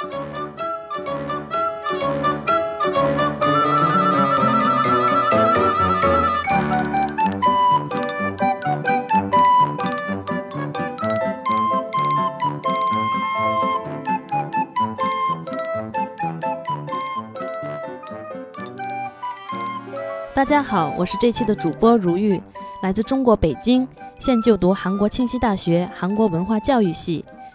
大家好，我是这期的主播如玉，来自中国北京，现就读韩国庆熙大学韩国文化教育系。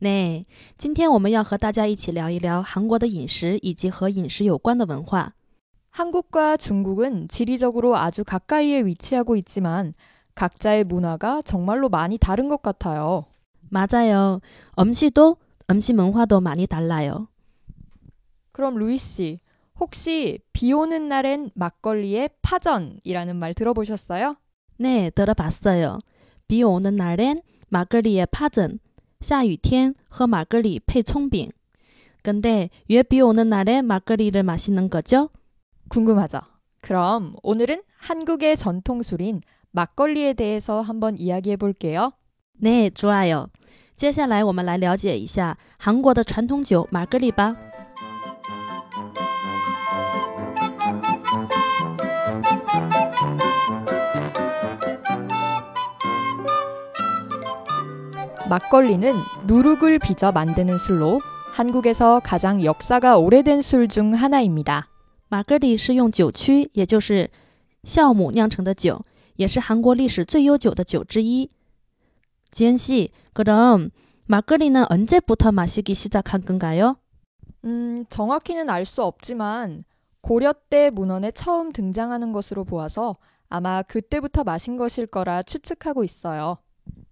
对，今天我们要和大家一起聊一聊韩国的饮食以及和饮食有关的文化。 한국과 중국은 지리적으로 아주 가까이에 위치하고 있지만 각자의 문화가 정말로 많이 다른 것 같아요. 맞아요. 음식도 음식 문화도 많이 달라요. 그럼 루이 씨, 혹시 비 오는 날엔 막걸리에 파전이라는 말 들어보셨어요? 네, 들어봤어요. 비 오는 날엔 막걸리에 파전, 下雨天喝막걸리配葱饼. 근데 왜 비 오는 날에 막걸리를 마시는 거죠? 궁금하죠? 그럼 오늘은 한국의 전통 술인 막걸리에 대해서 한번 이야기해 볼게요. 네, 좋아요. 接下来我们来了解一下韩国的传统酒马格利吧。 막걸리는 누룩을 빚어 만드는 술로 한국에서 가장 역사가 오래된 술 중 하나입니다. 马格里是用酒曲，也就是韩国历史最悠久的酒之一。지은씨그럼막걸리는언제부터마시기시작한건가요 음, 정확히는 알 수 없지만 고려 때 문헌에 처음 등장하는 것으로 보아서 아마 그때부터 마신 것일 거라 추측하고 있어요.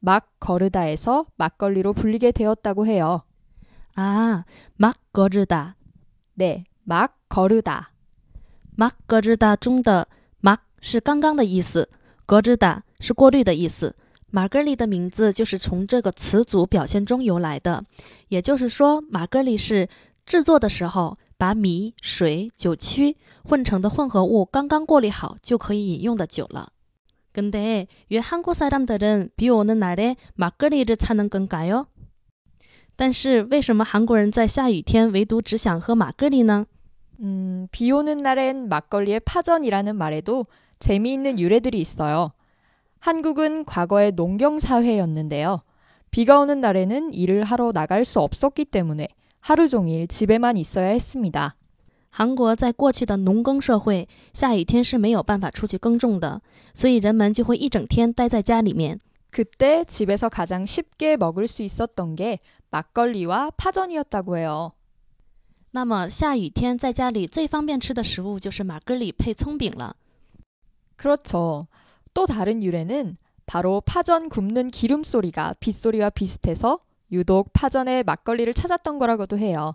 막 거르다에서 막걸리로 불리게 되었다고 해요. 아, 막 거르다. 네, 막 거르다. 막 거르다 중的막是刚刚的意思 거르다是过滤的意思。马格里的名字就是从这个词组表现中由来的，也就是说，马格里是制作的时候把米、水、酒曲混成的混合物刚刚过滤好就可以饮用的酒了。 근데 왜 한국 사람들은 비 오는 날에 막걸리를 찾는 건가요? 但是为什么韩国人在下雨天唯独只想喝马格里呢？ 음, 비 오는 날엔 막걸리에 파전이라는 말에도 재미있는 유래들이 있어요. 한국은 과거의 농경 사회였는데요. 비가 오는 날에는 일을 하러 나갈 수 없었기 때문에 하루 종일 집에만 있어야 했습니다. 韩国在过去的农耕社会，下雨天是没有办法出去耕种的，所以人们就会一整天待在家里面。그때집에서가장쉽게먹을수있었던게막걸리와파전이었다고해요那么下雨天在家里最方便吃的食物就是马格里配葱饼了。그렇죠또다른유래는바로파전굽는기름소리가빗소리와비슷해서유독파전에막걸리를찾았던거라고도해요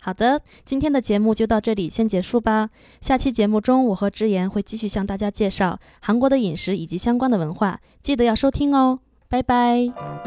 好的，今天的节目就到这里，先结束吧。下期节目中，我和智妍会继续向大家介绍韩国的饮食以及相关的文化，记得要收听哦。拜拜。